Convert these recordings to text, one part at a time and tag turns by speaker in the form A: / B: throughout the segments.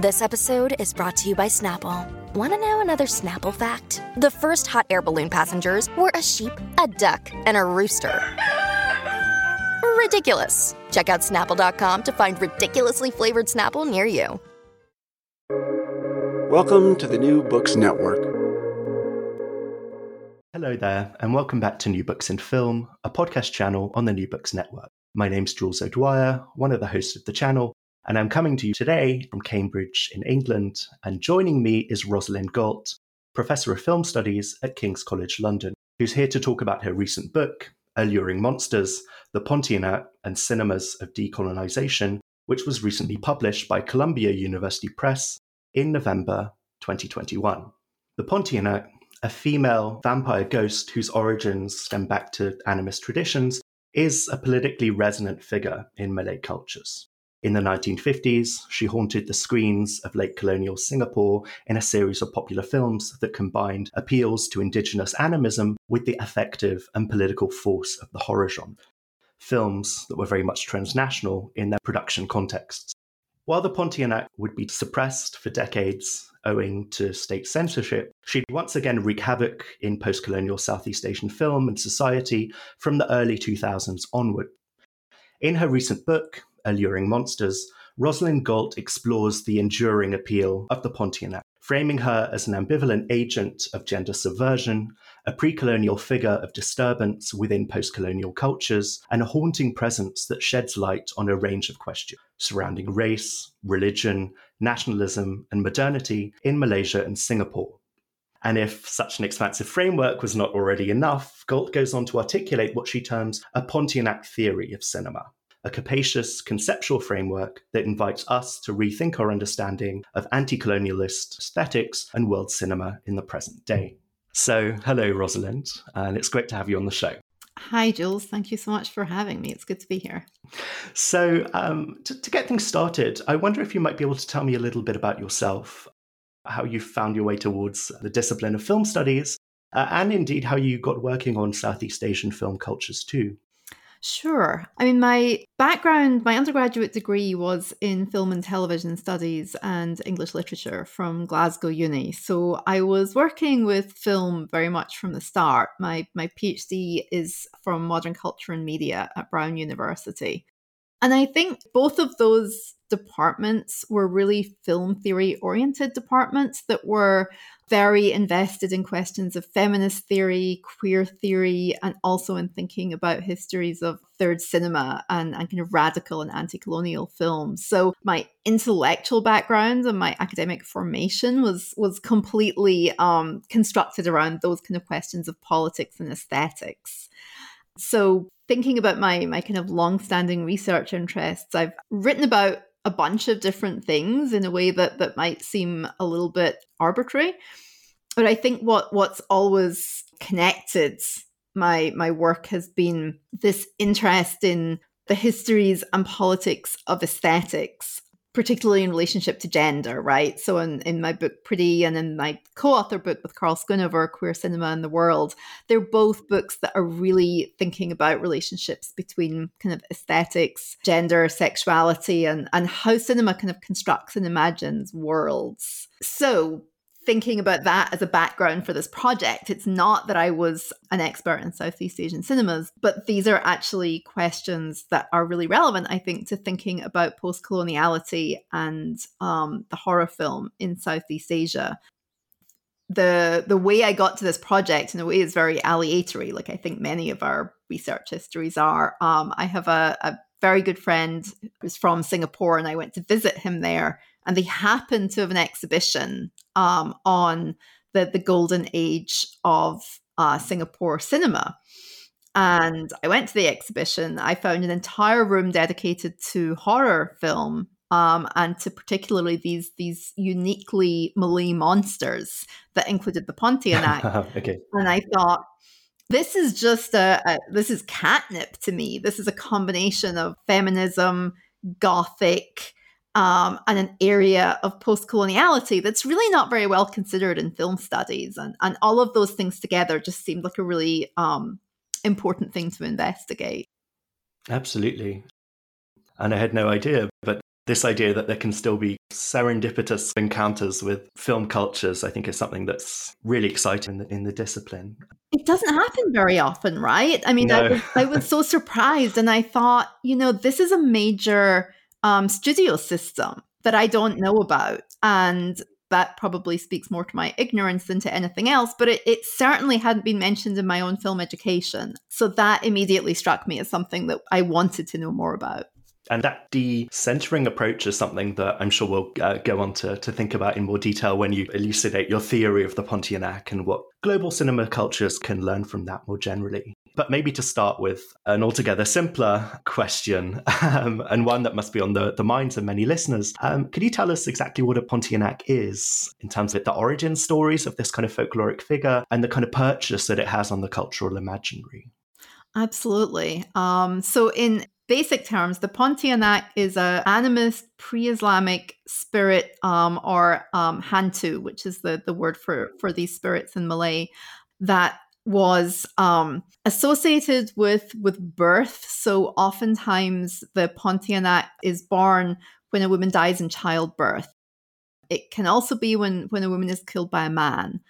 A: This episode is brought to you by Snapple. Want to know another Snapple fact? The first hot air balloon passengers were a sheep, a duck, and a rooster. Ridiculous. Check out snapple.com to find ridiculously flavored Snapple near you.
B: Welcome to the New Books Network.
C: Hello there, and welcome back to New Books in Film, a podcast channel on the New Books Network. My name's Jules O'Dwyer, one of the hosts of the channel, and I'm coming to you today from Cambridge in England. And joining me is Rosalind Galt, Professor of Film Studies at King's College London, who's here to talk about her recent book, Alluring Monsters The Pontianak and Cinemas of Decolonisation, which was recently published by Columbia University Press in November 2021. The Pontianak, a female vampire ghost whose origins stem back to animist traditions, is a politically resonant figure in Malay cultures. In the 1950s, she haunted the screens of late colonial Singapore in a series of popular films that combined appeals to indigenous animism with the affective and political force of the horror genre. Films that were very much transnational in their production contexts. While the Pontianak would be suppressed for decades owing to state censorship, she'd once again wreak havoc in post colonial Southeast Asian film and society from the early 2000s onward. In her recent book, Alluring Monsters, Rosalind Galt explores the enduring appeal of the Pontianak, framing her as an ambivalent agent of gender subversion, a pre colonial figure of disturbance within post colonial cultures, and a haunting presence that sheds light on a range of questions surrounding race, religion, nationalism, and modernity in Malaysia and Singapore. And if such an expansive framework was not already enough, Galt goes on to articulate what she terms a Pontianak theory of cinema a capacious conceptual framework that invites us to rethink our understanding of anti colonialist aesthetics and world cinema in the present day. So, hello, Rosalind, and it's great to have you on the show.
D: Hi, Jules. Thank you so much for having me. It's good to be here.
C: So, um, to, to get things started, I wonder if you might be able to tell me a little bit about yourself, how you found your way towards the discipline of film studies, uh, and indeed how you got working on Southeast Asian film cultures too.
D: Sure. I mean, my background, my undergraduate degree was in film and television studies and English literature from Glasgow Uni. So I was working with film very much from the start. My, my PhD is from modern culture and media at Brown University. And I think both of those departments were really film theory oriented departments that were very invested in questions of feminist theory, queer theory, and also in thinking about histories of third cinema and, and kind of radical and anti colonial films. So my intellectual background and my academic formation was was completely um, constructed around those kind of questions of politics and aesthetics. So thinking about my my kind of long-standing research interests, I've written about a bunch of different things in a way that that might seem a little bit arbitrary. But i think what what's always connected my my work has been this interest in the histories and politics of aesthetics particularly in relationship to gender, right? So in, in my book Pretty and in my co-author book with Karl Schoonover, Queer Cinema in the World, they're both books that are really thinking about relationships between kind of aesthetics, gender, sexuality, and, and how cinema kind of constructs and imagines worlds. So thinking about that as a background for this project. It's not that I was an expert in Southeast Asian cinemas, but these are actually questions that are really relevant, I think, to thinking about post coloniality and um, the horror film in Southeast Asia. The, the way I got to this project in a way is very aleatory, like I think many of our research histories are. Um, I have a, a very good friend who's from Singapore, and I went to visit him there and they happen to have an exhibition um, on the, the golden age of uh, Singapore cinema. And I went to the exhibition. I found an entire room dedicated to horror film um, and to particularly these these uniquely Malay monsters that included the Pontianak.
C: okay.
D: And I thought, this is just a, a, this is catnip to me. This is a combination of feminism, gothic, um, and an area of post coloniality that's really not very well considered in film studies. And, and all of those things together just seemed like a really um, important thing to investigate.
C: Absolutely. And I had no idea, but this idea that there can still be serendipitous encounters with film cultures, I think, is something that's really exciting in the, in the discipline.
D: It doesn't happen very often, right? I mean, no. I, was, I was so surprised, and I thought, you know, this is a major um, studio system that I don't know about. And that probably speaks more to my ignorance than to anything else, but it, it, certainly hadn't been mentioned in my own film education. So that immediately struck me as something that I wanted to know more about.
C: And that decentering approach is something that I'm sure we'll uh, go on to, to think about in more detail when you elucidate your theory of the Pontianak and what global cinema cultures can learn from that more generally. But maybe to start with an altogether simpler question, um, and one that must be on the, the minds of many listeners. Um, could you tell us exactly what a Pontianak is in terms of the origin stories of this kind of folkloric figure and the kind of purchase that it has on the cultural imaginary?
D: Absolutely. Um, so, in basic terms, the Pontianak is a animist pre-Islamic spirit, um, or um, Hantu, which is the the word for for these spirits in Malay, that was um, associated with with birth. So oftentimes the Pontianak is born when a woman dies in childbirth. It can also be when when a woman is killed by a man.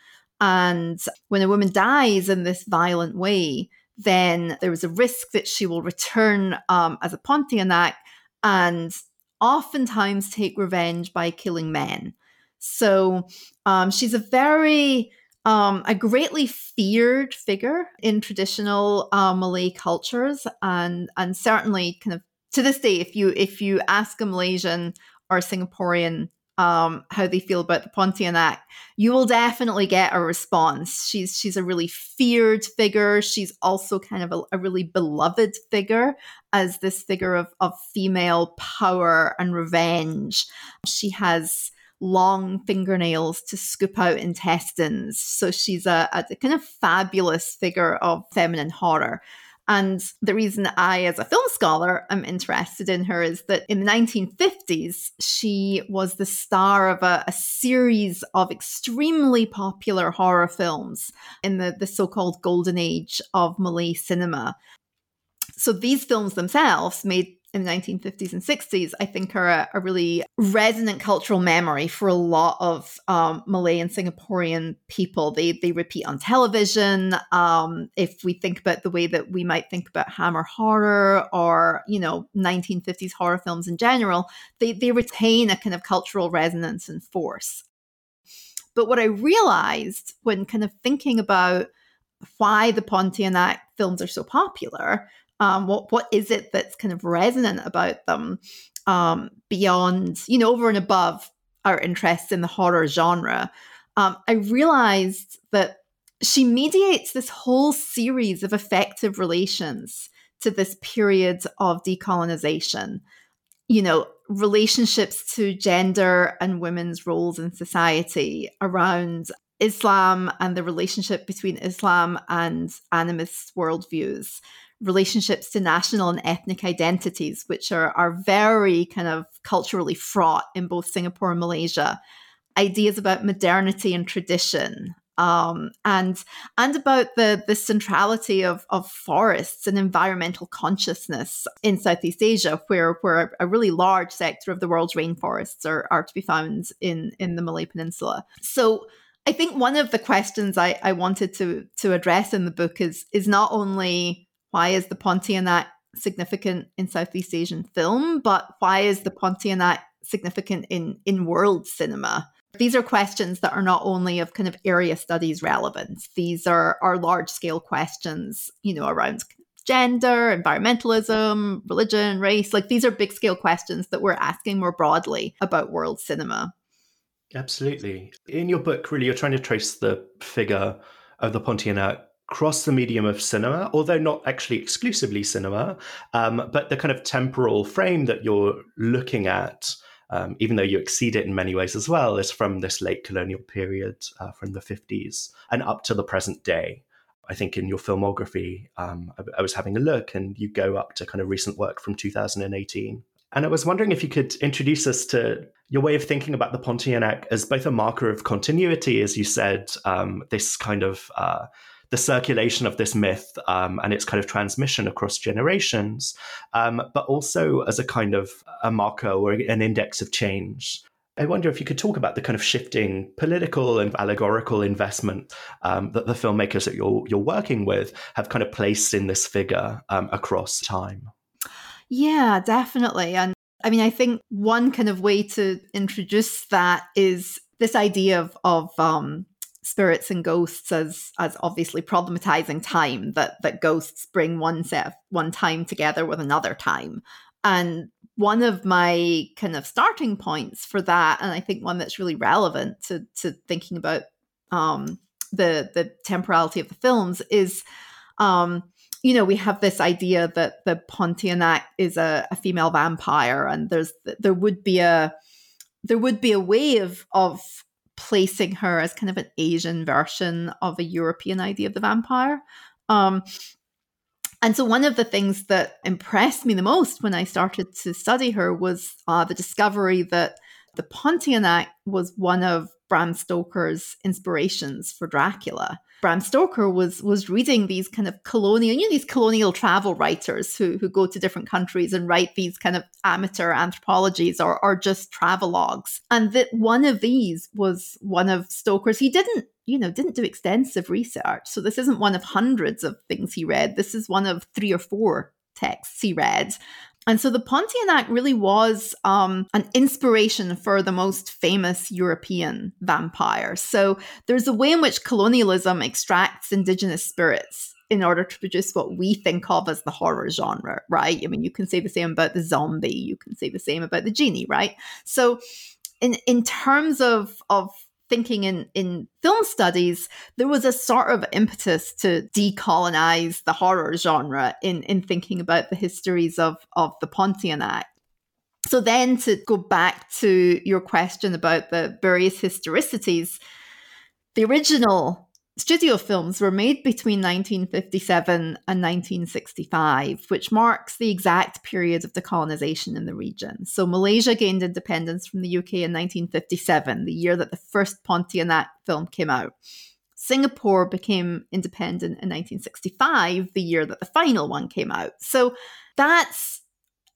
D: And when a woman dies in this violent way, then there is a risk that she will return um, as a Pontianak and oftentimes take revenge by killing men. So um, she's a very um, a greatly feared figure in traditional uh, Malay cultures, and and certainly kind of to this day, if you if you ask a Malaysian or a Singaporean um, how they feel about the Pontianak, you will definitely get a response. She's she's a really feared figure. She's also kind of a, a really beloved figure as this figure of of female power and revenge. She has long fingernails to scoop out intestines. So she's a, a kind of fabulous figure of feminine horror. And the reason I, as a film scholar, am interested in her is that in the 1950s, she was the star of a, a series of extremely popular horror films in the, the so called golden age of Malay cinema. So these films themselves made in the 1950s and 60s, I think are a, a really resonant cultural memory for a lot of um, Malay and Singaporean people. They they repeat on television. Um, if we think about the way that we might think about Hammer horror or you know 1950s horror films in general, they they retain a kind of cultural resonance and force. But what I realized when kind of thinking about why the Pontianak films are so popular um, what what is it that's kind of resonant about them um, beyond you know over and above our interest in the horror genre? Um, i realized that she mediates this whole series of affective relations to this period of decolonization. You know relationships to gender and women's roles in society around Islam and the relationship between Islam and animist worldviews, relationships to national and ethnic identities, which are, are very kind of culturally fraught in both Singapore and Malaysia, ideas about modernity and tradition. Um, and and about the the centrality of, of forests and environmental consciousness in Southeast Asia, where where a really large sector of the world's rainforests are, are to be found in in the Malay Peninsula. So I think one of the questions I, I wanted to to address in the book is is not only why is the Pontianak significant in Southeast Asian film, but why is the Pontianak significant in in world cinema? These are questions that are not only of kind of area studies relevance. These are are large scale questions, you know, around gender, environmentalism, religion, race. Like these are big scale questions that we're asking more broadly about world cinema.
C: Absolutely. In your book, really, you're trying to trace the figure of the Pontianak across the medium of cinema, although not actually exclusively cinema, um, but the kind of temporal frame that you're looking at, um, even though you exceed it in many ways as well, is from this late colonial period, uh, from the 50s and up to the present day. I think in your filmography, um, I, I was having a look, and you go up to kind of recent work from 2018. And I was wondering if you could introduce us to your way of thinking about the Pontianak as both a marker of continuity, as you said, um, this kind of uh, the circulation of this myth um, and its kind of transmission across generations, um, but also as a kind of a marker or an index of change. I wonder if you could talk about the kind of shifting political and allegorical investment um, that the filmmakers that you're you're working with have kind of placed in this figure um, across time.
D: Yeah, definitely. And I mean, I think one kind of way to introduce that is this idea of of um, spirits and ghosts as as obviously problematizing time that that ghosts bring one set of, one time together with another time. And one of my kind of starting points for that and i think one that's really relevant to to thinking about um the the temporality of the films is um you know, we have this idea that the Pontianak is a, a female vampire, and there's there would be a there would be a way of of placing her as kind of an Asian version of a European idea of the vampire. Um, and so, one of the things that impressed me the most when I started to study her was uh, the discovery that the Pontianak was one of Bram Stoker's inspirations for Dracula. Bram Stoker was was reading these kind of colonial, you know, these colonial travel writers who who go to different countries and write these kind of amateur anthropologies or or just travelogues. And that one of these was one of Stoker's. He didn't, you know, didn't do extensive research. So this isn't one of hundreds of things he read. This is one of three or four texts he read. And so the Pontianak really was um, an inspiration for the most famous European vampires. So there's a way in which colonialism extracts indigenous spirits in order to produce what we think of as the horror genre, right? I mean, you can say the same about the zombie, you can say the same about the genie, right? So in in terms of of thinking in, in film studies, there was a sort of impetus to decolonize the horror genre in, in thinking about the histories of, of the Pontianak. So then to go back to your question about the various historicities, the original Studio films were made between 1957 and 1965, which marks the exact period of decolonization in the region. So, Malaysia gained independence from the UK in 1957, the year that the first Pontianak film came out. Singapore became independent in 1965, the year that the final one came out. So, that's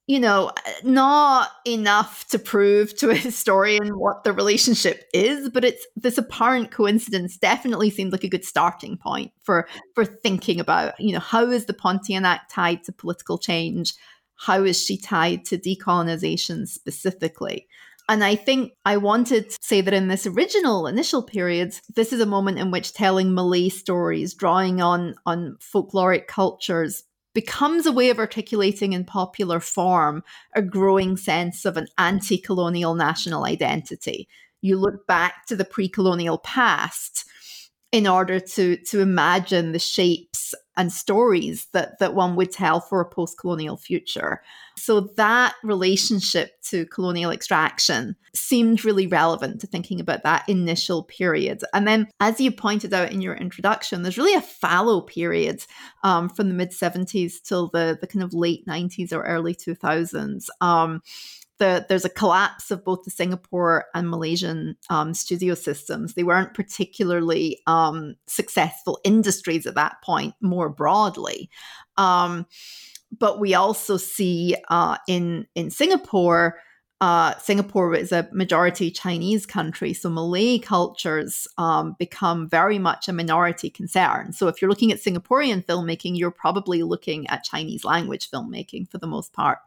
D: you know, not enough to prove to a historian what the relationship is, but it's this apparent coincidence definitely seemed like a good starting point for for thinking about, you know, how is the Pontianak tied to political change? How is she tied to decolonization specifically? And I think I wanted to say that in this original initial period, this is a moment in which telling Malay stories, drawing on on folkloric cultures, becomes a way of articulating in popular form a growing sense of an anti colonial national identity. You look back to the pre colonial past in order to, to imagine the shapes and stories that, that one would tell for a post colonial future. So that relationship to colonial extraction seemed really relevant to thinking about that initial period. And then, as you pointed out in your introduction, there's really a fallow period um, from the mid 70s till the, the kind of late 90s or early 2000s. Um, the, there's a collapse of both the Singapore and Malaysian um, studio systems. They weren't particularly um, successful industries at that point, more broadly. Um, but we also see uh, in in Singapore uh, Singapore is a majority Chinese country, so Malay cultures um, become very much a minority concern. So if you're looking at Singaporean filmmaking, you're probably looking at Chinese language filmmaking for the most part.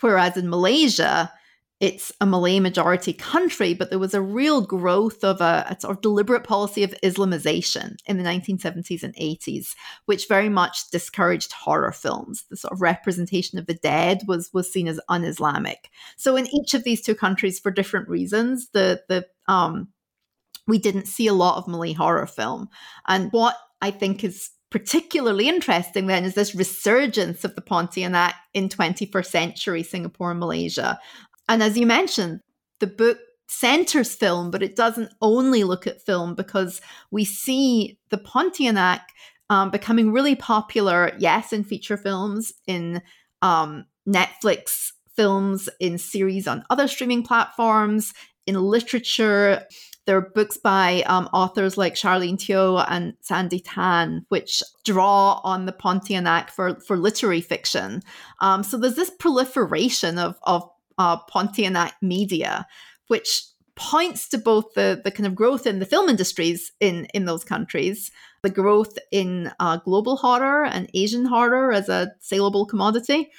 D: Whereas in Malaysia, it's a Malay majority country, but there was a real growth of a, a, sort of deliberate policy of Islamization in the 1970s and 80s, which very much discouraged horror films. The sort of representation of the dead was was seen as un-Islamic. So in each of these two countries, for different reasons, the the um, we didn't see a lot of Malay horror film. And what I think is particularly interesting then is this resurgence of the Pontianak in 21st century Singapore and Malaysia. And as you mentioned, the book centers film, but it doesn't only look at film because we see the Pontianak um, becoming really popular, yes, in feature films, in um, Netflix films, in series on other streaming platforms, in literature. There are books by um, authors like Sharlene Teo and Sandi Tan, which draw on the Pontianak for, for literary fiction. Um, so there's this proliferation of, of uh, Pontianak media, which points to both the, the kind of growth in the film industries in, in those countries, the growth in uh, global horror and Asian horror as a saleable commodity.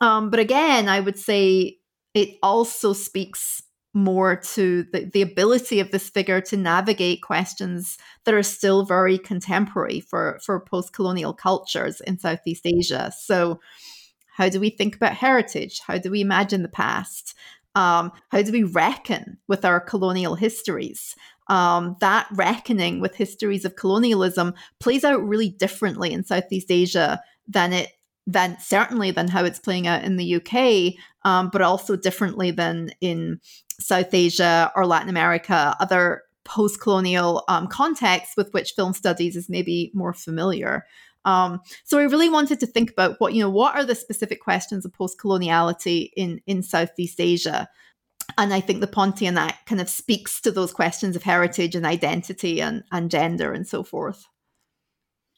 D: Um, but again, I would say it also speaks more to the, the ability of this figure to navigate questions that are still very contemporary for, for post colonial cultures in Southeast Asia. So, how do we think about heritage? How do we imagine the past? Um, how do we reckon with our colonial histories? Um, that reckoning with histories of colonialism plays out really differently in Southeast Asia than it than certainly than how it's playing out in the UK, um, but also differently than in South Asia or Latin America, other post-colonial um, contexts with which film studies is maybe more familiar. Um, so I really wanted to think about what you know what are the specific questions of post-coloniality in in Southeast Asia. And I think the Pontianak kind of speaks to those questions of heritage and identity and, and gender and so forth.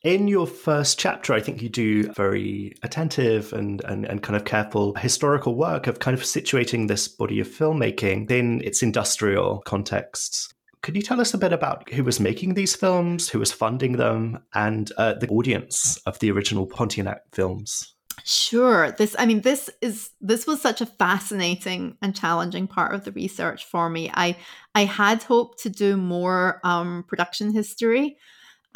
C: In your first chapter, I think you do very attentive and, and, and kind of careful historical work of kind of situating this body of filmmaking in its industrial contexts. Could you tell us a bit about who was making these films, who was funding them, and uh, the audience of the original Pontianak films?
D: Sure. This, I mean, this is this was such a fascinating and challenging part of the research for me. I I had hoped to do more um, production history,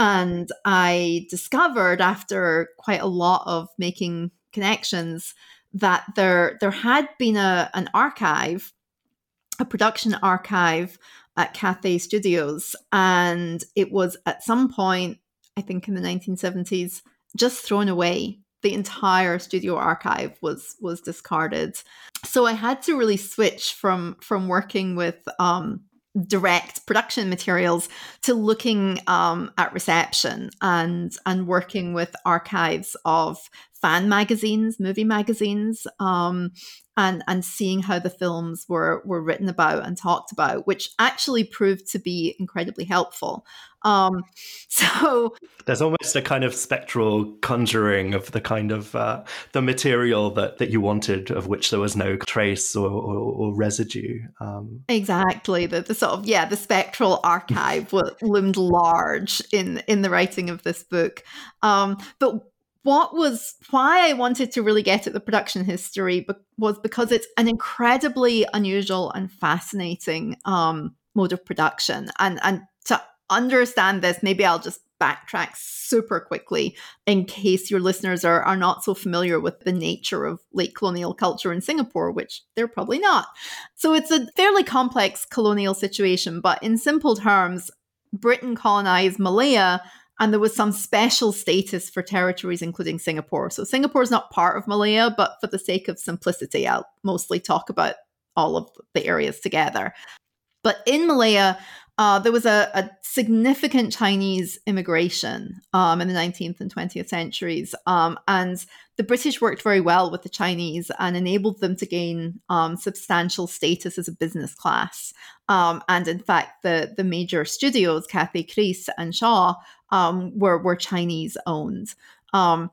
D: and I discovered after quite a lot of making connections that there there had been a an archive, a production archive at Cathay Studios. And it was at some point, I think in the 1970s, just thrown away. The entire studio archive was was discarded. So I had to really switch from from working with um, direct production materials to looking um, at reception and and working with archives of fan magazines, movie magazines, um, and and seeing how the films were were written about and talked about, which actually proved to be incredibly helpful. Um, so
C: there's almost a kind of spectral conjuring of the kind of uh, the material that that you wanted, of which there was no trace or, or, or residue.
D: Um, exactly, the, the sort of yeah, the spectral archive loomed large in in the writing of this book. Um, but what was why I wanted to really get at the production history was because it's an incredibly unusual and fascinating um, mode of production. And and to understand this, maybe I'll just backtrack super quickly in case your listeners are, are not so familiar with the nature of late colonial culture in Singapore, which they're probably not. So it's a fairly complex colonial situation, but in simple terms, Britain colonized Malaya and there was some special status for territories, including Singapore. So Singapore is not part of Malaya, but for the sake of simplicity, I'll mostly talk about all of the areas together. But in Malaya, uh, there was a, a, significant Chinese immigration um, in the 19th and 20th centuries. Um, and the British worked very well with the Chinese and enabled them to gain um, substantial status as a business class. Um, and in fact, the, the major studios, Cathay-Keris and Shaw, um, were, were Chinese owned. Um,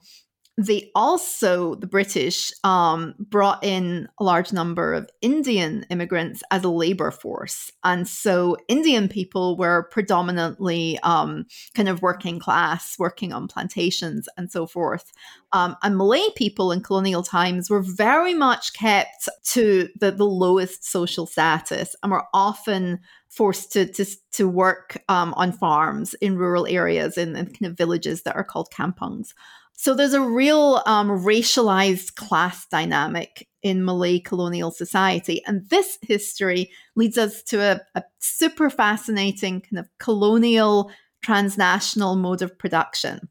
D: they also, the British, um, brought in a large number of Indian immigrants as a labor force. And so Indian people were predominantly um, kind of working class, working on plantations and so forth. Um, and Malay people in colonial times were very much kept to the, the lowest social status and were often forced to to, to work um, on farms in rural areas in, in kind of villages that are called kampungs. So there's a real um, racialized class dynamic in Malay colonial society. And this history leads us to a, a super fascinating kind of colonial transnational mode of production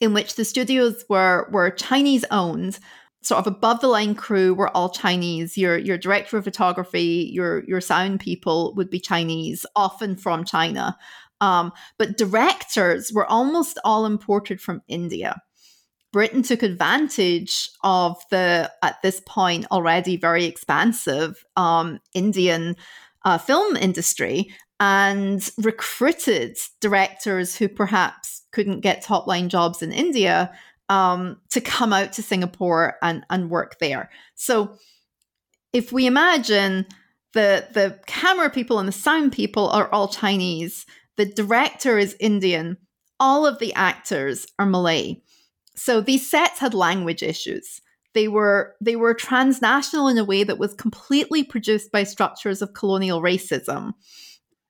D: in which the studios were, were Chinese owned, sort of above the line crew were all Chinese. Your your director of photography, your your sound people would be Chinese, often from China. Um, but directors were almost all imported from India. Britain took advantage of the, at this point, already very expansive um, Indian uh, film industry and recruited directors who perhaps couldn't get top line jobs in India um, to come out to Singapore and, and work there. So if we imagine the the camera people and the sound people are all Chinese, the director is Indian, all of the actors are Malay. So these sets had language issues. They were they were transnational in a way that was completely produced by structures of colonial racism,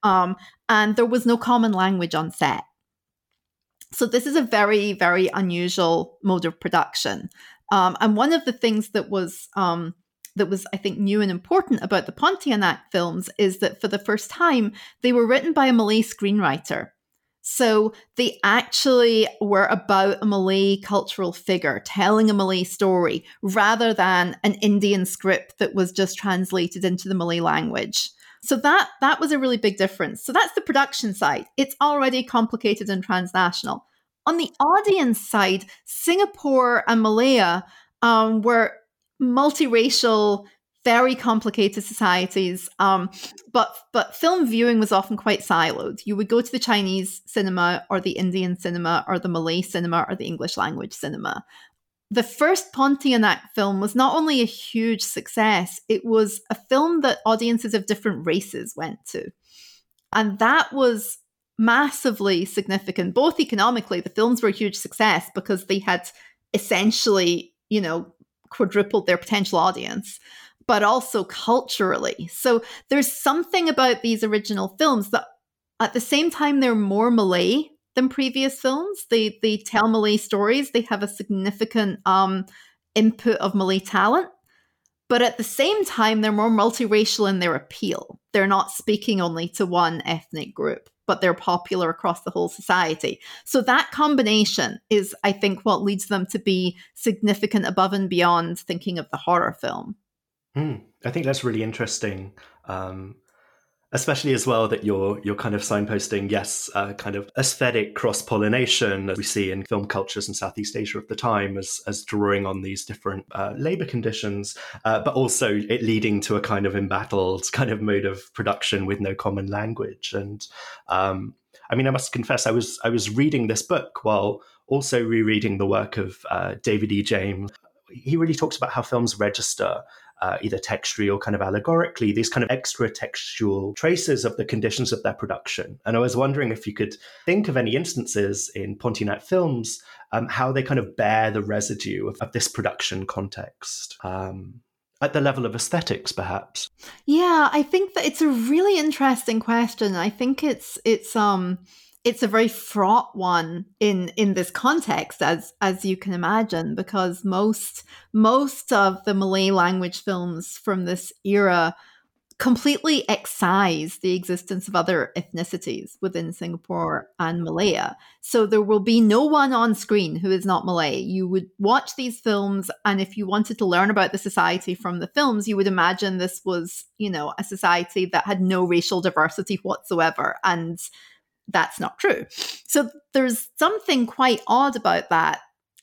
D: um, and there was no common language on set. So this is a very very unusual mode of production. Um, and one of the things that was um, that was I think new and important about the Pontianak films is that for the first time they were written by a Malay screenwriter. So they actually were about a Malay cultural figure telling a Malay story rather than an Indian script that was just translated into the Malay language. So that that was a really big difference. So that's the production side. It's already complicated and transnational. On the audience side, Singapore and Malaya um, were multiracial very complicated societies. Um, but but film viewing was often quite siloed. You would go to the Chinese cinema or the Indian cinema or the Malay cinema or the English language cinema. The first Pontianak film was not only a huge success, it was a film that audiences of different races went to. And that was massively significant, both economically, the films were a huge success because they had essentially, you know, quadrupled their potential audience but also culturally. So there's something about these original films that at the same time they're more Malay than previous films. They they tell Malay stories. They have a significant um, input of Malay talent. But at the same time, they're more multiracial in their appeal. They're not speaking only to one ethnic group, but they're popular across the whole society. So that combination is, I think, what leads them to be significant above and beyond thinking of the horror film.
C: Mm, I think that's really interesting. Um, especially as well that you're you're kind of signposting yes uh, kind of aesthetic cross pollination as we see in film cultures in Southeast Asia of the time as as drawing on these different uh, labor conditions uh, but also it leading to a kind of embattled kind of mode of production with no common language. And um, I mean I must confess I was I was reading this book while also rereading the work of uh, David E. James. He really talks about how films register uh, either textually or kind of allegorically, these kind of extra textual traces of the conditions of their production. And I was wondering if you could think of any instances in Pontianak films, um, how they kind of bear the residue of, of this production context. Um, at the level of aesthetics perhaps
D: yeah i think that it's a really interesting question i think it's it's um it's a very fraught one in in this context as as you can imagine because most most of the malay language films from this era completely excise the existence of other ethnicities within Singapore and Malaya. So there will be no one on screen who is not Malay. You would watch these films, and if you wanted to learn about the society from the films, you would imagine this was, you know, a society that had no racial diversity whatsoever. And that's not true. So there's something quite odd about that.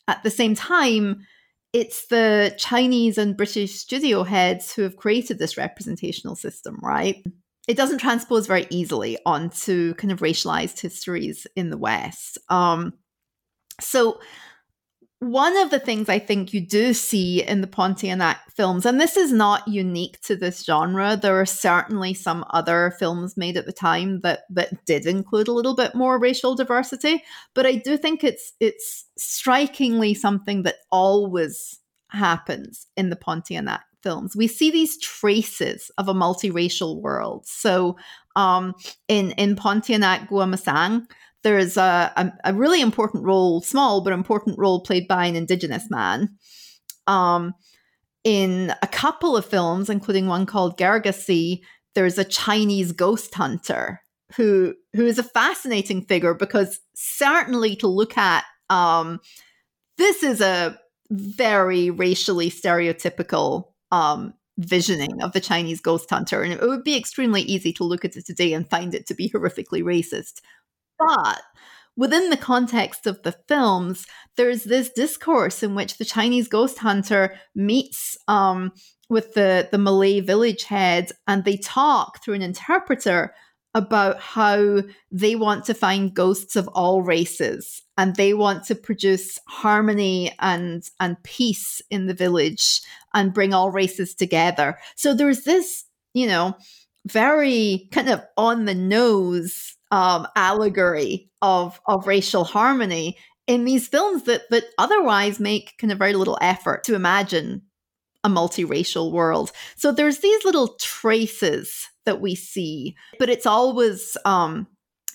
D: At the same time, it's the Chinese and British studio heads who have created this representational system, right? It doesn't transpose very easily onto kind of racialized histories in the West. Um, so one of the things I think you do see in the Pontianak films, and this is not unique to this genre, there are certainly some other films made at the time that that did include a little bit more racial diversity, but I do think it's it's strikingly something that always happens in the Pontianak films. We see these traces of a multiracial world. So um, in in Pontianak Gua Musang, there's a, a, a, really important role, small but important role played by an indigenous man. Um, in a couple of films, including one called Gergasi, there's a Chinese ghost hunter who who is a fascinating figure because certainly to look at, um, this is a very racially stereotypical um, visioning of the Chinese ghost hunter, and it would be extremely easy to look at it today and find it to be horrifically racist. But within the context of the films, there's this discourse in which the Chinese ghost hunter meets um, with the, the Malay village head and they talk through an interpreter about how they want to find ghosts of all races and they want to produce harmony and and peace in the village and bring all races together. So there's this, you know, very kind of on the nose um, allegory of of racial harmony in these films that that otherwise make kind of very little effort to imagine a multiracial world. So there's these little traces that we see, but it's always um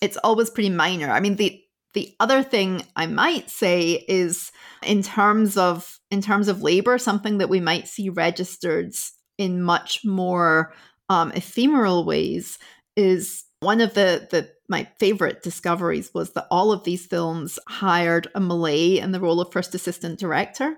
D: it's always pretty minor. I mean the the other thing I might say is in terms of in terms of labor, something that we might see registered in much more um, ephemeral ways is one of the the my favorite discoveries was that all of these films hired a Malay in the role of first assistant director.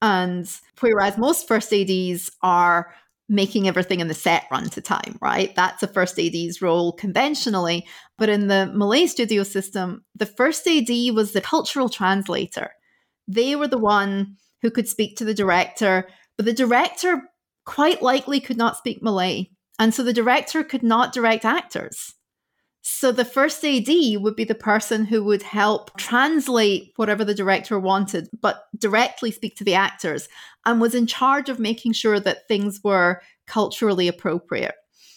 D: And whereas most first ADs are making everything in the set run to time, right? That's a first AD's role conventionally. But in the Malay studio system, the first AD was the cultural translator. They were the one who could speak to the director, but the director quite likely could not speak Malay. And so the director could not direct actors. So the first AD would be the person who would help translate whatever the director wanted, but directly speak to the actors and was in charge of making sure that things were culturally appropriate.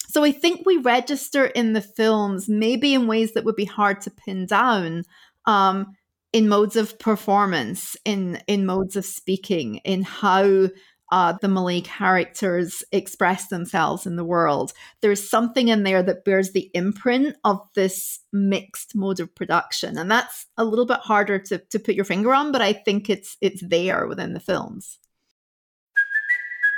D: So I think we register in the films, maybe in ways that would be hard to pin down, um, in modes of performance, in in modes of speaking, in how uh, the Malay characters express themselves in the world. There's something in there that bears the imprint of this mixed mode of production, and that's a little bit harder to to put your finger on, but I think it's it's there within the films.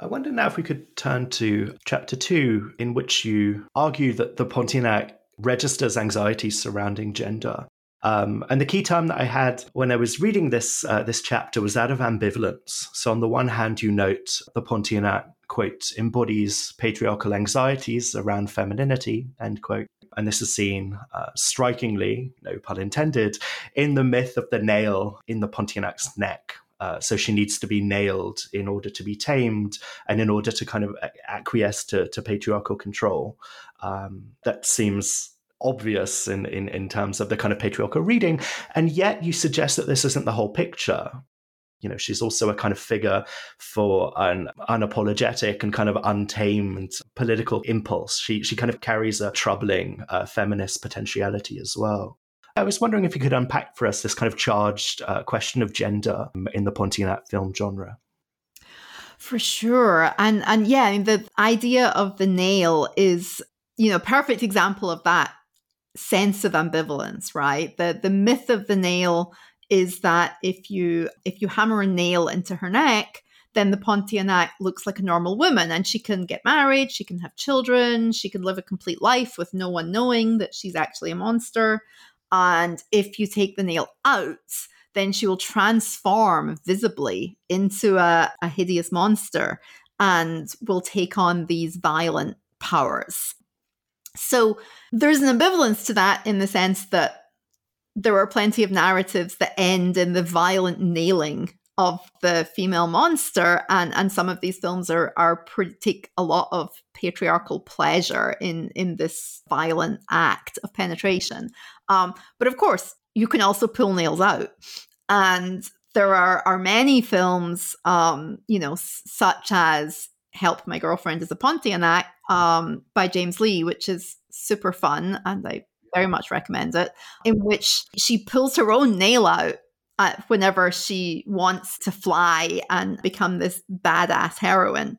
C: I wonder now if we could turn to chapter two, in which you argue that the Pontianak registers anxieties surrounding gender. Um, and the key term that I had when I was reading this uh, this chapter was that of ambivalence. So on the one hand, you note the Pontianak quote embodies patriarchal anxieties around femininity end quote, and this is seen uh, strikingly, no pun intended, in the myth of the nail in the Pontianak's neck, uh, so she needs to be nailed in order to be tamed and in order to kind of acquiesce to, to patriarchal control. Um, that seems obvious in, in, in terms of the kind of patriarchal reading. And yet you suggest that this isn't the whole picture. You know, she's also a kind of figure for an unapologetic and kind of untamed political impulse. She, she kind of carries a troubling uh, feminist potentiality as well. I was wondering if you could unpack for us this kind of charged uh, question of gender in the Pontianak film genre.
D: For sure. And and yeah, I mean, the idea of the nail is, you know, perfect example of that sense of ambivalence, right? The the myth of the nail is that if you if you hammer a nail into her neck, then the Pontianak looks like a normal woman and she can get married, she can have children, she can live a complete life with no one knowing that she's actually a monster. And if you take the nail out, then she will transform visibly into a, a hideous monster and will take on these violent powers. So there's an ambivalence to that in the sense that there are plenty of narratives that end in the violent nailing of the female monster and and some of these films are are pretty, take a lot of patriarchal pleasure in in this violent act of penetration. Um, but of course you can also pull nails out. And there are are many films um, you know s- such as help my girlfriend is a pontianak um, by james lee which is super fun and i very much recommend it in which she pulls her own nail out uh, whenever she wants to fly and become this badass heroine.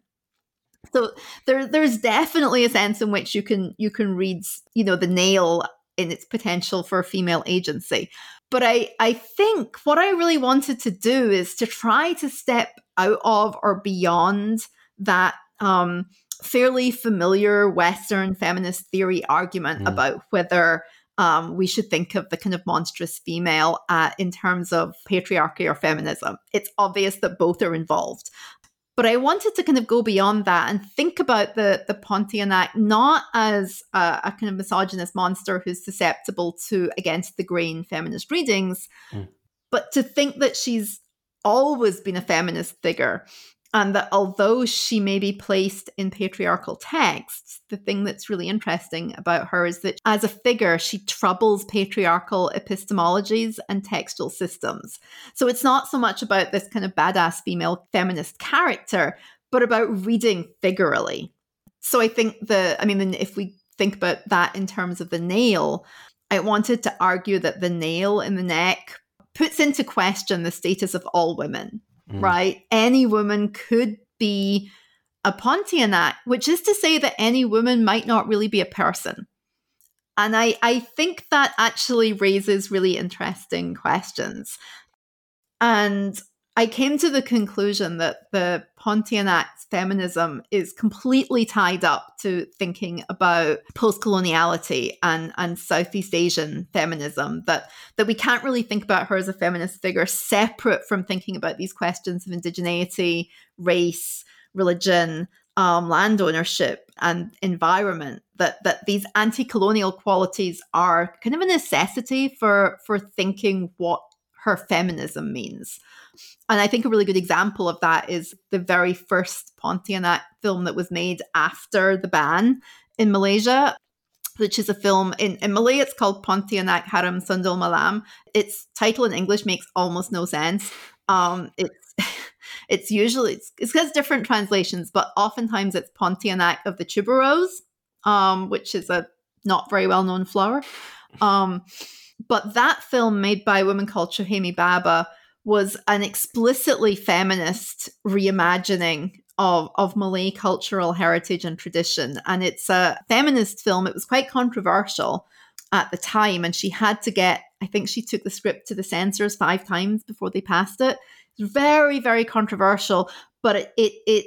D: So there, there's definitely a sense in which you can you can read, you know, the nail in its potential for female agency. But I, I think what I really wanted to do is to try to step out of or beyond that um, fairly familiar Western feminist theory argument mm. about whether um, we should think of the kind of monstrous female uh, in terms of patriarchy or feminism. It's obvious that both are involved. But I wanted to kind of go beyond that and think about the, the Pontianak not as a, a kind of misogynist monster who's susceptible to against the grain feminist readings, mm. but to think that she's always been a feminist figure and that although she may be placed in patriarchal texts, the thing that's really interesting about her is that as a figure, she troubles patriarchal epistemologies and textual systems. So it's not so much about this kind of badass female feminist character, but about reading figurally. So I think the, I mean, if we think about that in terms of the nail, I wanted to argue that the nail in the neck puts into question the status of all women mm. right? Any woman could be a Pontianak, which is to say that any woman might not really be a person. And I, I think that actually raises really interesting questions. And I came to the conclusion that the Pontianak's feminism is completely tied up to thinking about post-coloniality and, and Southeast Asian feminism, that, that we can't really think about her as a feminist figure separate from thinking about these questions of indigeneity, race, religion, um, land ownership and environment that that these anti-colonial qualities are kind of a necessity for for thinking what her feminism means and I think a really good example of that is the very first Pontianak film that was made after the ban in Malaysia, which is a film in, in Malay, it's called Pontianak Harum Sundal Malam. Its title in English makes almost no sense. Um, it's it's usually it's, it has different translations, but oftentimes it's Pontianak of the tuberose, um, which is a not very well known flower. Um, but that film made by a woman called Shuhaimi Baba was an explicitly feminist reimagining of, of Malay cultural heritage and tradition. And it's a feminist film. It was quite controversial at the time. And she had to get, I think she took the script to the censors five times before they passed it. It's very, very controversial, but it, it, it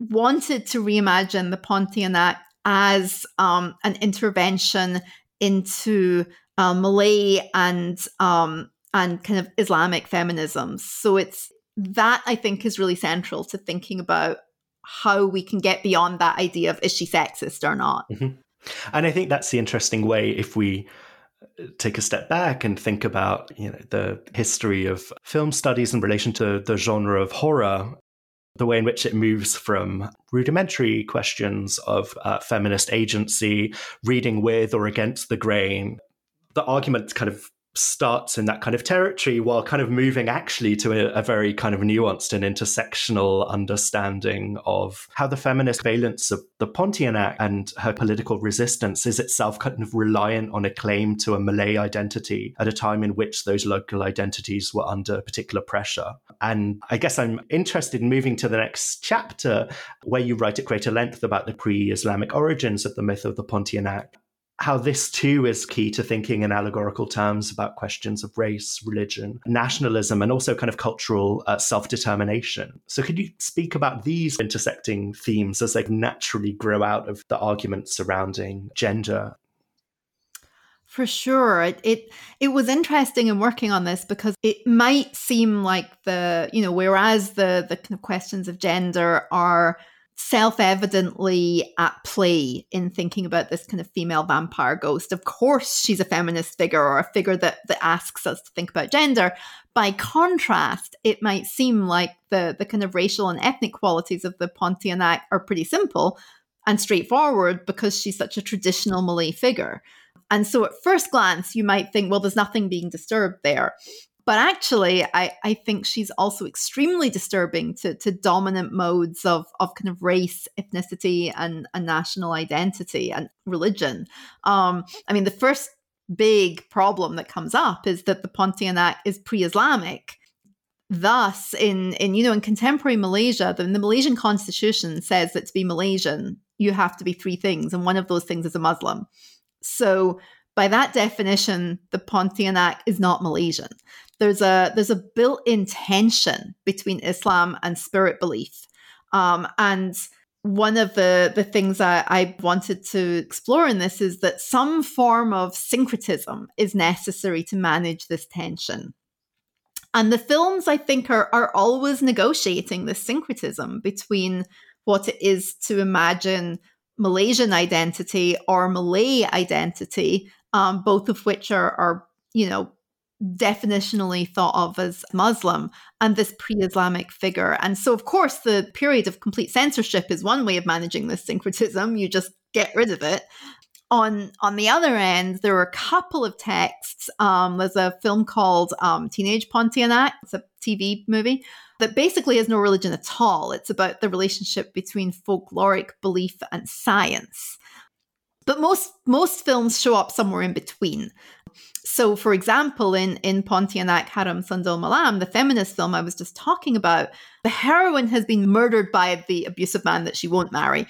D: wanted to reimagine the Pontianak as um, an intervention into uh, Malay and um, and kind of Islamic feminism. So it's that I think is really central to thinking about how we can get beyond that idea of is she sexist or not. Mm-hmm.
C: And I think that's the interesting way if we uh, take a step back and think about you know the history of film studies in relation to the genre of horror the way in which it moves from rudimentary questions of uh, feminist agency reading with or against the grain the argument kind of starts in that kind of territory while kind of moving actually to a, a, very kind of nuanced and intersectional understanding of how the feminist valence of the Pontianak and her political resistance is itself kind of reliant on a claim to a Malay identity at a time in which those local identities were under particular pressure. And I guess I'm interested in moving to the next chapter where you write at greater length about the pre Islamic origins of the myth of the Pontianak how this too is key to thinking in allegorical terms about questions of race, religion, nationalism, and also kind of cultural uh, self determination. So, could you speak about these intersecting themes as they naturally grow out of the arguments surrounding gender?
D: For sure. It, it it was interesting in working on this because it might seem like the, you know, whereas the the kind of questions of gender are self-evidently at play in thinking about this kind of female vampire ghost. Of course, she's a feminist figure or a figure that that asks us to think about gender. By contrast, it might seem like the the kind of racial and ethnic qualities of the Pontianak are pretty simple and straightforward because she's such a traditional Malay figure. And so at first glance, you might think, well, there's nothing being disturbed there. But actually, I, I think she's also extremely disturbing to, to dominant modes of, of kind of race, ethnicity, and, and national identity and religion. Um, I mean, the first big problem that comes up is that the Pontianak is pre-Islamic. Thus, in, in you know in contemporary Malaysia, the, the Malaysian constitution says that to be Malaysian, you have to be three things, and one of those things is a Muslim. So by that definition, the Pontianak is not Malaysian. There's a there's a built-in tension between Islam and spirit belief, um, and one of the the things I, I wanted to explore in this is that some form of syncretism is necessary to manage this tension. And the films, I think, are are always negotiating this syncretism between what it is to imagine Malaysian identity or Malay identity, um, both of which are, are, you know, definitionally thought of as Muslim and this pre Islamic figure. And so, of course, the period of complete censorship is one way of managing this syncretism. You just get rid of it. On, on the other end, there are a couple of texts. Um, there's a film called um, Teenage Pontianak, it's a TV movie that basically has no religion at all. It's about the relationship between folkloric belief and science. But most most films show up somewhere in between. So, for example, in in Pontianak Harum Sundal Malam, the feminist film I was just talking about, the heroine has been murdered by the abusive man that she won't marry.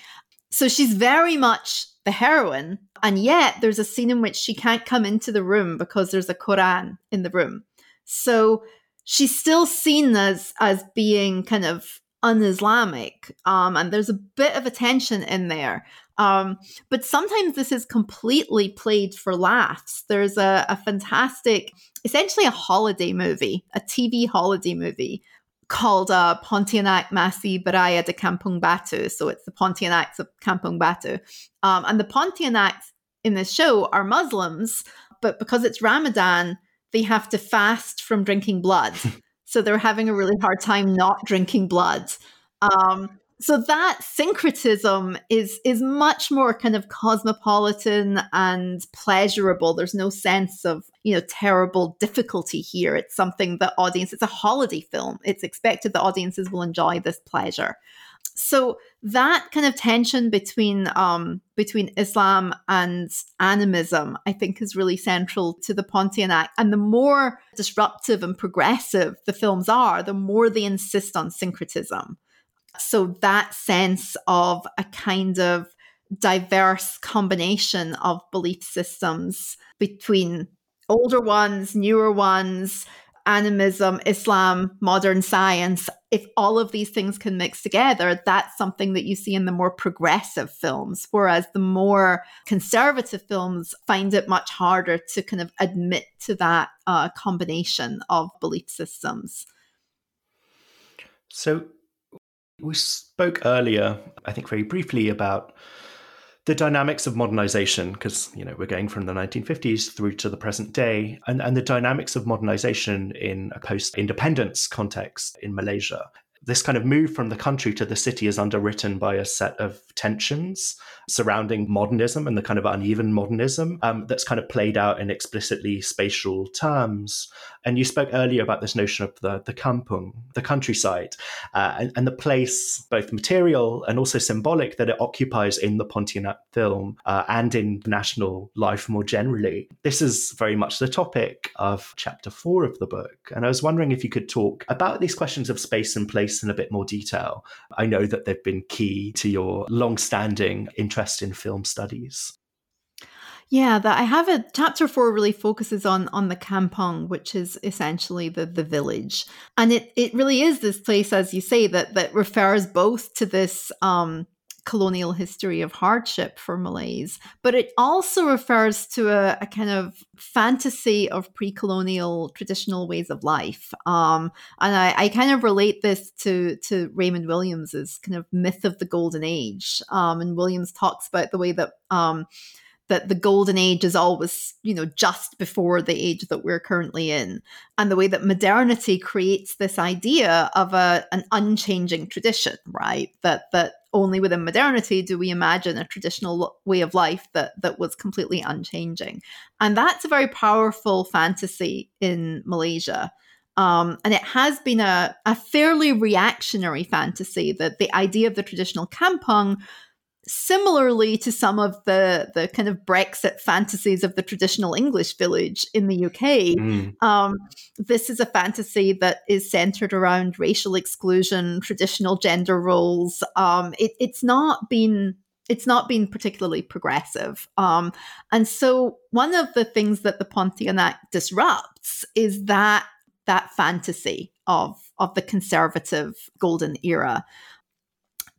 D: So she's very much the heroine, and yet there's a scene in which she can't come into the room because there's a Quran in the room. So she's still seen as as being kind of un-Islamic, um, and there's a bit of a tension in there. Um, but sometimes this is completely played for laughs. There's a, a fantastic, essentially a holiday movie, a TV holiday movie called uh, Pontianak Masih Beraya di Kampung Batu. So it's the Pontianaks of Kampung Batu. Um, and the Pontianaks in this show are Muslims, but because it's Ramadan, they have to fast from drinking blood. so they're having a really hard time not drinking blood. Um, so that syncretism is is much more kind of cosmopolitan and pleasurable there's no sense of you know terrible difficulty here it's something that audience it's a holiday film it's expected that audiences will enjoy this pleasure so that kind of tension between um, between Islam and animism, I think, is really central to the Pontianak. And the more disruptive and progressive the films are, the more they insist on syncretism. So that sense of a kind of diverse combination of belief systems between older ones, newer ones, animism, Islam, modern science, if all of these things can mix together, that's something that you see in the more progressive films. Whereas the more conservative films find it much harder to kind of admit to that uh, combination of belief systems.
C: So we spoke earlier, I think very briefly, about the dynamics of modernization because you know we're going from the 1950s through to the present day and, and the dynamics of modernization in a post-independence context in malaysia this kind of move from the country to the city is underwritten by a set of tensions surrounding modernism and the kind of uneven modernism um, that's kind of played out in explicitly spatial terms. And you spoke earlier about this notion of the, the kampung, the countryside, uh, and, and, the place, both material and also symbolic, that it occupies in the Pontianak film uh, and in national life more generally. This is very much the topic of chapter four of the book. And I was wondering if you could talk about these questions of space and place in a bit more detail. I know that they've been key to your long-standing interest in film studies.
D: Yeah, that I have a chapter four really focuses on on the kampong, which is essentially the the village, and it it really is this place, as you say, that that refers both to this um, colonial history of hardship for Malays, but it also refers to a, a kind of fantasy of pre colonial traditional ways of life. Um, and I, I, kind of relate this to, to Raymond Williams's kind of myth of the golden age. Um, and Williams talks about the way that. Um, that the golden age is always, you know, just before the age that we're currently in. And the way that modernity creates this idea of a, an unchanging tradition, right? That that only within modernity do we imagine a traditional way of life that that was completely unchanging. And that's a very powerful fantasy in Malaysia. Um, and it has been a, a fairly reactionary fantasy that the idea of the traditional kampung similarly to some of the the kind of Brexit fantasies of the traditional English village in the UK, mm. um, this is a fantasy that is centered around racial exclusion, traditional gender roles. Um, it, it's not been it's not been particularly progressive. Um, and so one of the things that the Pontianak disrupts is that that fantasy of of the conservative golden era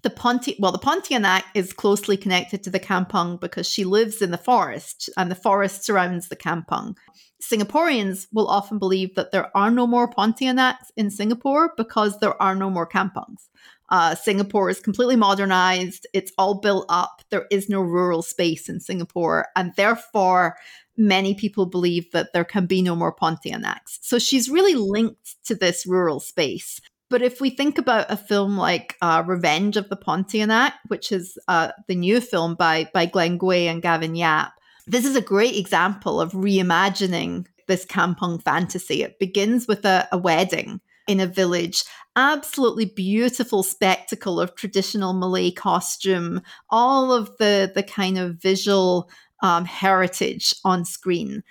D: the Ponti well, the Pontianak is closely connected to the Kampung because she lives in the forest and the forest surrounds the Kampung. Singaporeans will often believe that there are no more Pontianaks in Singapore because there are no more Kampungs. Uh, Singapore is completely modernized. It's all built up. There is no rural space in Singapore. And therefore, many people believe that there can be no more Pontianaks. So she's really linked to this rural space. But if we think about a film like uh, Revenge of the Pontianak, which is uh, the new film by by Glen Goei and Gavin Yap, this is a great example of reimagining this kampung fantasy. It begins with a, a wedding in a village, absolutely beautiful spectacle of traditional Malay costume, all of the the kind of visual um, heritage on screen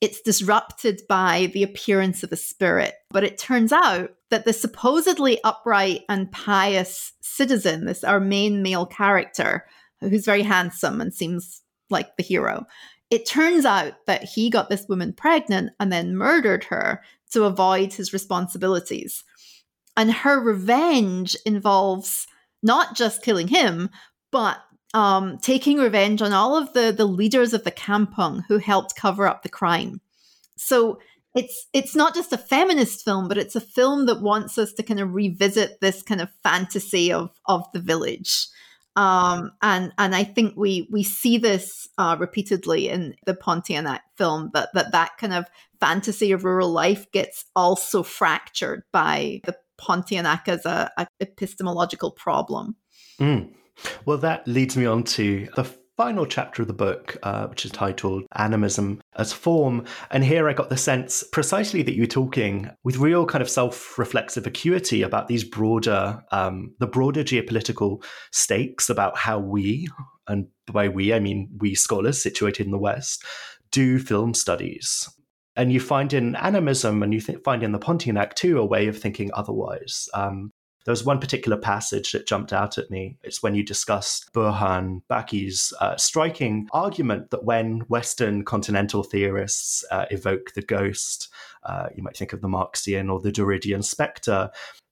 D: it's disrupted by the appearance of a spirit. But it turns out that the supposedly upright and pious citizen, this our main male character, who's very handsome and seems like the hero, it turns out that he got this woman pregnant and then murdered her to avoid his responsibilities. And her revenge involves not just killing him, but um, taking revenge on all of the the leaders of the kampung who helped cover up the crime. So it's it's not just a feminist film, but it's a film that wants us to kind of revisit this kind of fantasy of of the village. Um, and and I think we we see this uh, repeatedly in the Pontianak film that that that kind of fantasy of rural life gets also fractured by the Pontianak as a, a epistemological problem.
C: Mm. Well, that leads me on to the final chapter of the book, uh, which is titled Animism as Form. And here I got the sense precisely that you were talking with real kind of self reflexive acuity about these broader, um, the broader geopolitical stakes about how we, and by we, I mean we scholars situated in the West, do film studies. And you find in animism and you th- find in the Pontianak too a way of thinking otherwise. Um, there was one particular passage that jumped out at me. It's when you discussed Burhan Baki's uh, striking argument that when Western continental theorists uh, evoke the ghost, uh, you might think of the Marxian or the Derridean spectre,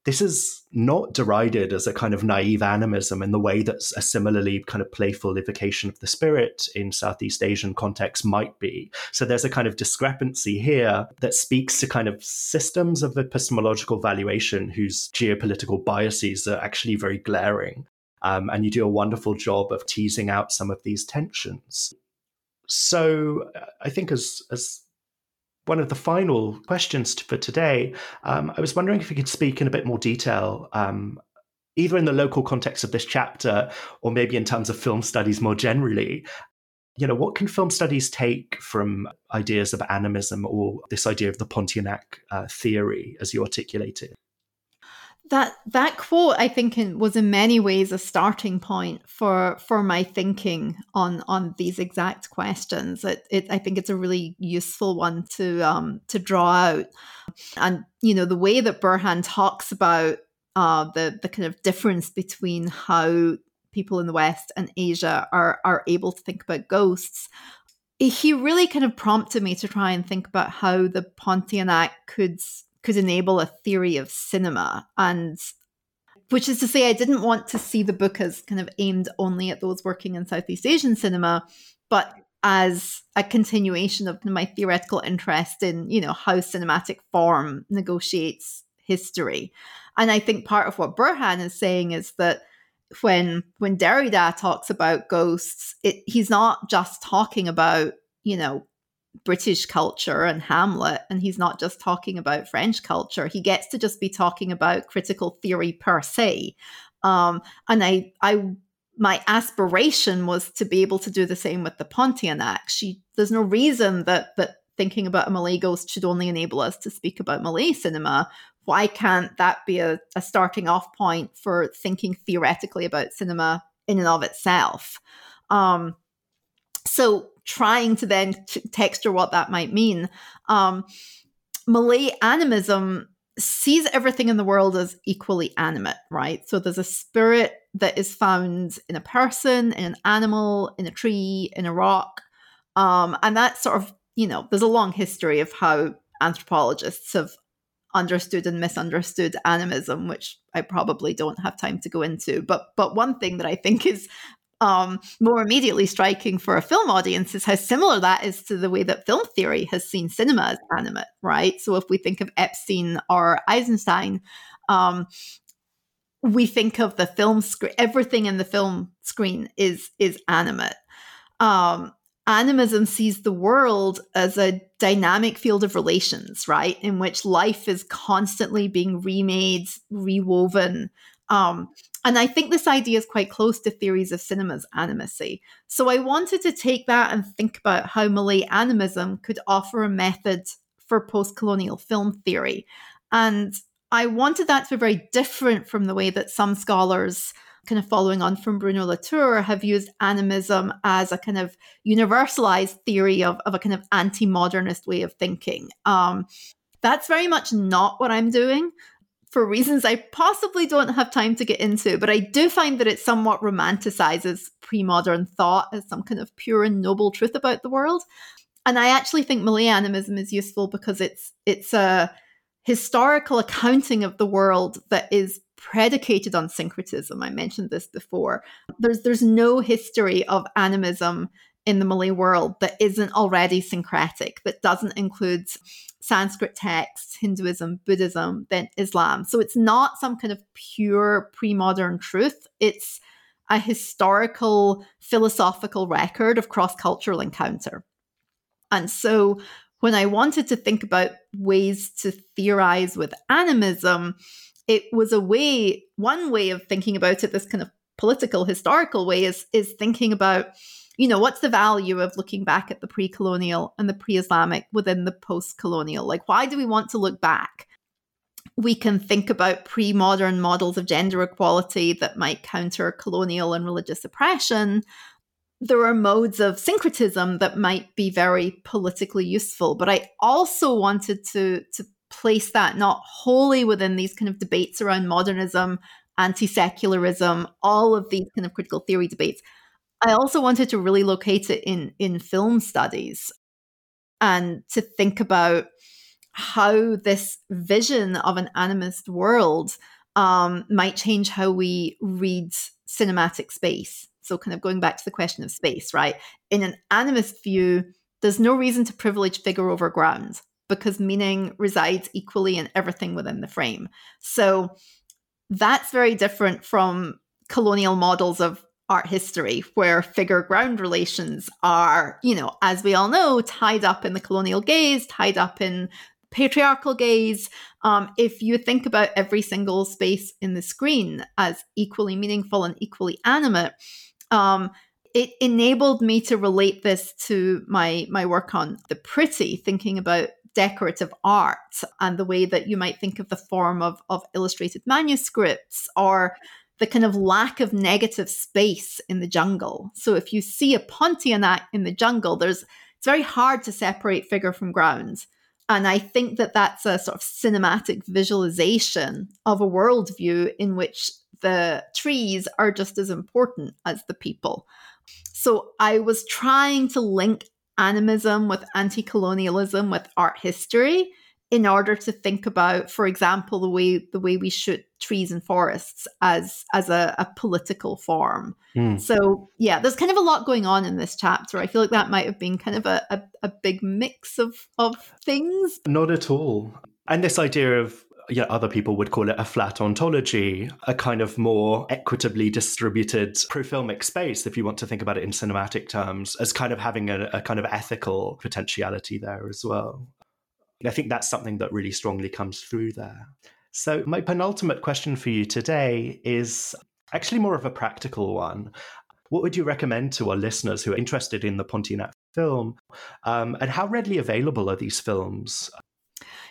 C: this is not derided as a kind of naive animism in the way that a similarly kind of playful evocation of the spirit in Southeast Asian context might be. So there's a kind of discrepancy here that speaks to kind of systems of epistemological valuation whose geopolitical biases are actually very glaring. Um, and you do a wonderful job of teasing out some of these tensions. So I think as as one of the final questions for today, um, I was wondering if you could speak in a bit more detail, um, either in the local context of this chapter or maybe in terms of film studies more generally. You know, what can film studies take from ideas of animism or this idea of the Pontianak uh, theory as you articulate it?
D: That that quote i think in, was in many ways a starting point for for my thinking on on these exact questions. It, it i think it's a really useful one to um to draw out. And you know the way that burhan talks about uh the the kind of difference between how people in the west and asia are are able to think about ghosts he really kind of prompted me to try and think about how the pontianak could could enable a theory of cinema. And which is to say, I didn't want to see the book as kind of aimed only at those working in Southeast Asian cinema, but as a continuation of my theoretical interest in, you know, how cinematic form negotiates history. And I think part of what Burhan is saying is that when when Derrida talks about ghosts, it, he's not just talking about, you know, British culture and Hamlet, and he's not just talking about French culture. He gets to just be talking about critical theory per se. Um, and I, I, my aspiration was to be able to do the same with the Pontianak. She, there's no reason that that thinking about a Malay ghost should only enable us to speak about Malay cinema. Why can't that be a, a starting off point for thinking theoretically about cinema in and of itself? Um, so trying to then t- texture what that might mean. Um, Malay animism sees everything in the world as equally animate, right? So there's a spirit that is found in a person, in an animal, in a tree, in a rock. Um, and that sort of, you know, there's a long history of how anthropologists have understood and misunderstood animism, which I probably don't have time to go into. But but one thing that I think is um, more immediately striking for a film audience is how similar that is to the way that film theory has seen cinema as animate, right? So if we think of Epstein or Eisenstein, um, we think of the film screen. Everything in the film screen is is animate. Um, animism sees the world as a dynamic field of relations, right, in which life is constantly being remade, rewoven, um, and I think this idea is quite close to theories of cinema's animacy. So I wanted to take that and think about how Malay animism could offer a method for post colonial film theory. And I wanted that to be very different from the way that some scholars, kind of following on from Bruno Latour, have used animism as a kind of universalized theory of, of a kind of anti modernist way of thinking. Um, that's very much not what I'm doing for reasons I possibly don't have time to get into, but I do find that it somewhat romanticizes pre modern thought as some kind of pure and noble truth about the world. And I actually think Malay animism is useful because it's it's a historical accounting of the world that is predicated on syncretism. I mentioned this before. There's there's no history of animism in the Malay world that isn't already syncretic, that doesn't include Sanskrit texts, Hinduism, Buddhism, then Islam. So it's not some kind of pure pre modern truth. It's a historical, philosophical record of cross cultural encounter. And so when I wanted to think about ways to theorize with animism, it was a way, one way of thinking about it, this kind of political, historical way, is, is thinking about you know, what's the value of looking back at the pre colonial and the pre Islamic within the post colonial? Like, why do we want to look back? We can think about pre modern models of gender equality that might counter colonial and religious oppression. There are modes of syncretism that might be very politically useful, but I also wanted to, to place that not wholly within these kind of debates around modernism, anti secularism, all of these kind of critical theory debates I also wanted to really locate it in in film studies and to think about how this vision of an animist world um, might change how we read cinematic space. So, kind of going back to the question of space, right? In an animist view, there's no reason to privilege figure over ground because meaning resides equally in everything within the frame. So, that's very different from colonial models of art history where figure ground relations are, you know, as we all know, tied up in the colonial gaze, tied up in patriarchal gaze. Um, if you think about every single space in the screen as equally meaningful and equally animate, um, it enabled me to relate this to my my work on the pretty, thinking about decorative art and the way that you might think of the form of, of illustrated manuscripts or the kind of lack of negative space in the jungle. So if you see a Pontianak in the jungle, there's it's very hard to separate figure from ground. And I think that that's a sort of cinematic visualization of a worldview in which the trees are just as important as the people. So I was trying to link animism with anti colonialism with art history in order to think about, for example, the way the way we shoot trees and forests as as a, a political form. Mm. So yeah, there's kind of a lot going on in this chapter. I feel like that might have been kind of a, a, a big mix of of things.
C: Not at all. And this idea of yeah, other people would call it a flat ontology, a kind of more equitably distributed profilmic space, if you want to think about it in cinematic terms, as kind of having a, a kind of ethical potentiality there as well. I think that's something that really strongly comes through there. So, my penultimate question for you today is actually more of a practical one. What would you recommend to our listeners who are interested in the Pontianak film? Um, and how readily available are these films?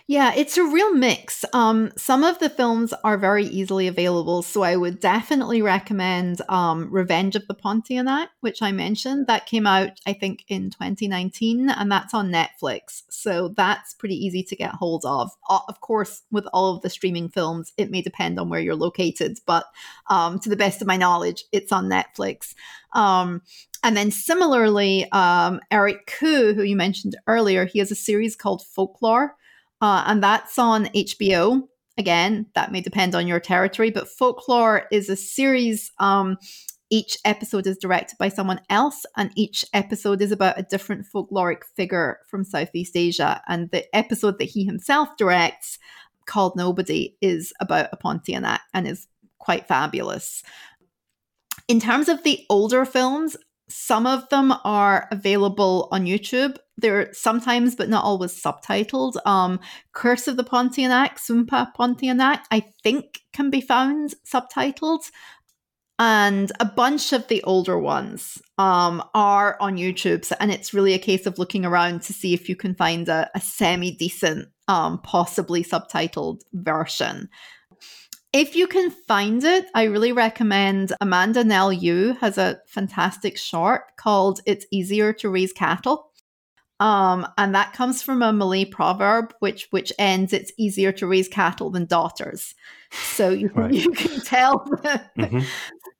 D: Yeah, it's a real mix. Um, some of the films are very easily available, so I would definitely recommend um, Revenge of the Pontianak, which I mentioned. That came out, I think, in 2019, and that's on Netflix. So that's pretty easy to get hold of. Of course, with all of the streaming films, it may depend on where you're located, but um, to the best of my knowledge, it's on Netflix. Um, and then similarly, um, Eric Khoo, who you mentioned earlier, he has a series called Folklore uh, and that's on HBO. Again, that may depend on your territory, but Folklore is a series. Um, each episode is directed by someone else, and each episode is about a different folkloric figure from Southeast Asia. And the episode that he himself directs, called Nobody, is about a Pontianak and is quite fabulous. In terms of the older films, some of them are available on YouTube. They're sometimes, but not always, subtitled. Um, Curse of the Pontianak, Sumpah Pontianak, I think can be found subtitled. And a bunch of the older ones um, are on YouTube. So, And it's really a case of looking around to see if you can find a, a semi decent, um, possibly subtitled version. If you can find it, I really recommend Amanda Nell Eu has a fantastic short called It's Easier to Raise Cattle. Um, and that comes from a Malay proverb, which which ends, "It's easier to raise cattle than daughters." So you, right. you can tell the, mm-hmm.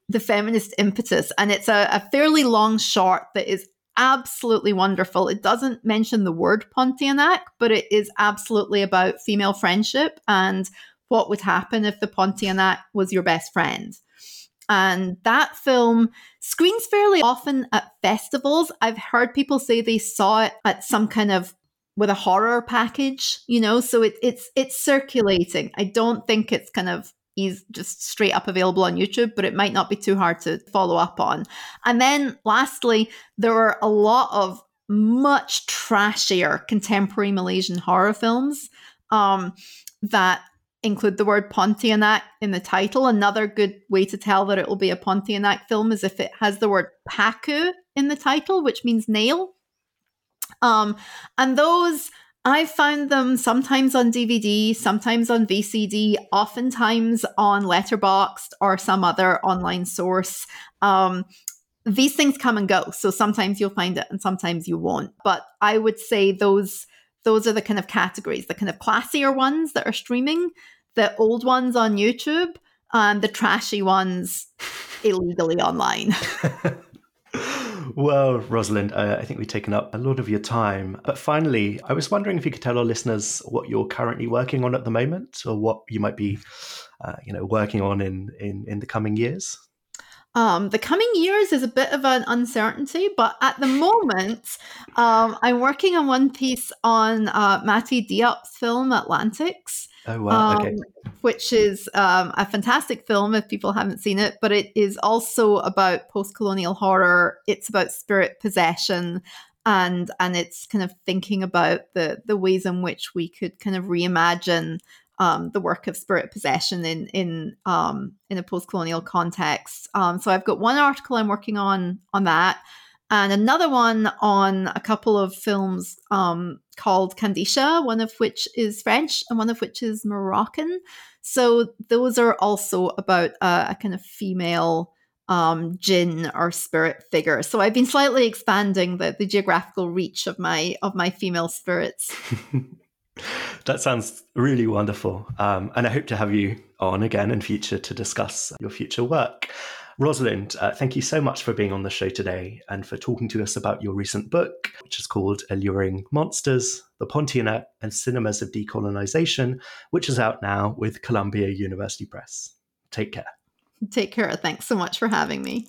D: the feminist impetus, and it's a, a fairly long short that is absolutely wonderful. It doesn't mention the word Pontianak, but it is absolutely about female friendship and what would happen if the Pontianak was your best friend. And that film screens fairly often at festivals. I've heard people say they saw it at some kind of with a horror package, you know, so it, it's it's circulating. I don't think it's kind of is just straight up available on YouTube, but it might not be too hard to follow up on. And then lastly, there are a lot of much trashier contemporary Malaysian horror films um, that include the word Pontianak in the title. Another good way to tell that it will be a Pontianak film is if it has the word Paku in the title, which means nail. Um, and those I've found them sometimes on DVD, sometimes on VCD, oftentimes on Letterboxd or some other online source. Um, these things come and go, so sometimes you'll find it and sometimes you won't. But I would say those those are the kind of categories, the kind of classier ones that are streaming, the old ones on YouTube and the trashy ones illegally online.
C: well, Rosalind, uh, I think we've taken up a lot of your time. But finally, I was wondering if you could tell our listeners what you're currently working on at the moment or what you might be, uh, you know, working on in, in, in the coming years.
D: Um, the coming years is a bit of an uncertainty, but at the moment, um, I'm working on one piece on uh, Mati Diop's film Atlantics.
C: Oh wow! Okay.
D: Um, which is um, a fantastic film if people haven't seen it, but it is also about post-colonial horror. It's about spirit possession, and and it's kind of thinking about the the ways in which we could kind of reimagine um, the work of spirit possession in in um, in a post-colonial context. Um, so I've got one article I'm working on on that, and another one on a couple of films um, called Kandisha, one of which is French and one of which is Moroccan. So those are also about a, a kind of female um, jinn or spirit figure. So I've been slightly expanding the, the geographical reach of my of my female spirits.
C: that sounds really wonderful, um, and I hope to have you on again in future to discuss your future work. Rosalind, uh, thank you so much for being on the show today and for talking to us about your recent book, which is called Alluring Monsters The Pontianak and Cinemas of Decolonization, which is out now with Columbia University Press. Take care.
D: Take care. Thanks so much for having me.